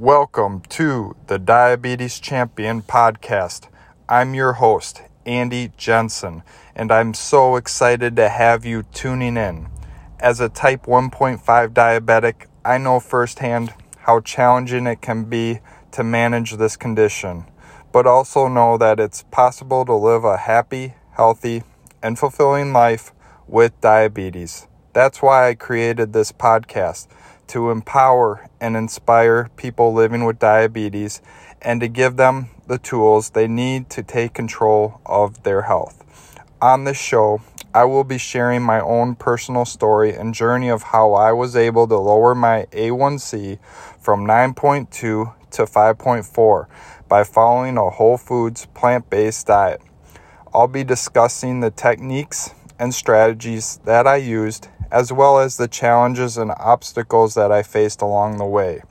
Welcome to the Diabetes Champion podcast. I'm your host, Andy Jensen, and I'm so excited to have you tuning in. As a type 1.5 diabetic, I know firsthand how challenging it can be to manage this condition, but also know that it's possible to live a happy, healthy, and fulfilling life with diabetes. That's why I created this podcast to empower and inspire people living with diabetes and to give them the tools they need to take control of their health. On this show, I will be sharing my own personal story and journey of how I was able to lower my A1C from 9.2 to 5.4 by following a whole foods plant based diet. I'll be discussing the techniques and strategies that I used as well as the challenges and obstacles that I faced along the way.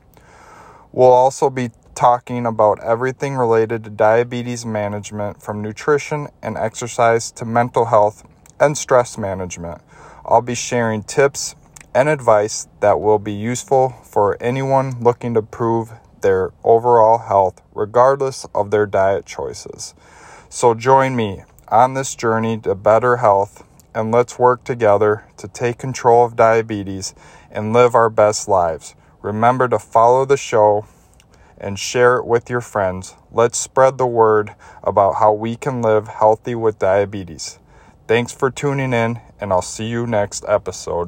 We'll also be talking about everything related to diabetes management from nutrition and exercise to mental health and stress management. I'll be sharing tips and advice that will be useful for anyone looking to improve their overall health, regardless of their diet choices. So, join me on this journey to better health and let's work together to take control of diabetes and live our best lives. Remember to follow the show and share it with your friends. Let's spread the word about how we can live healthy with diabetes. Thanks for tuning in, and I'll see you next episode.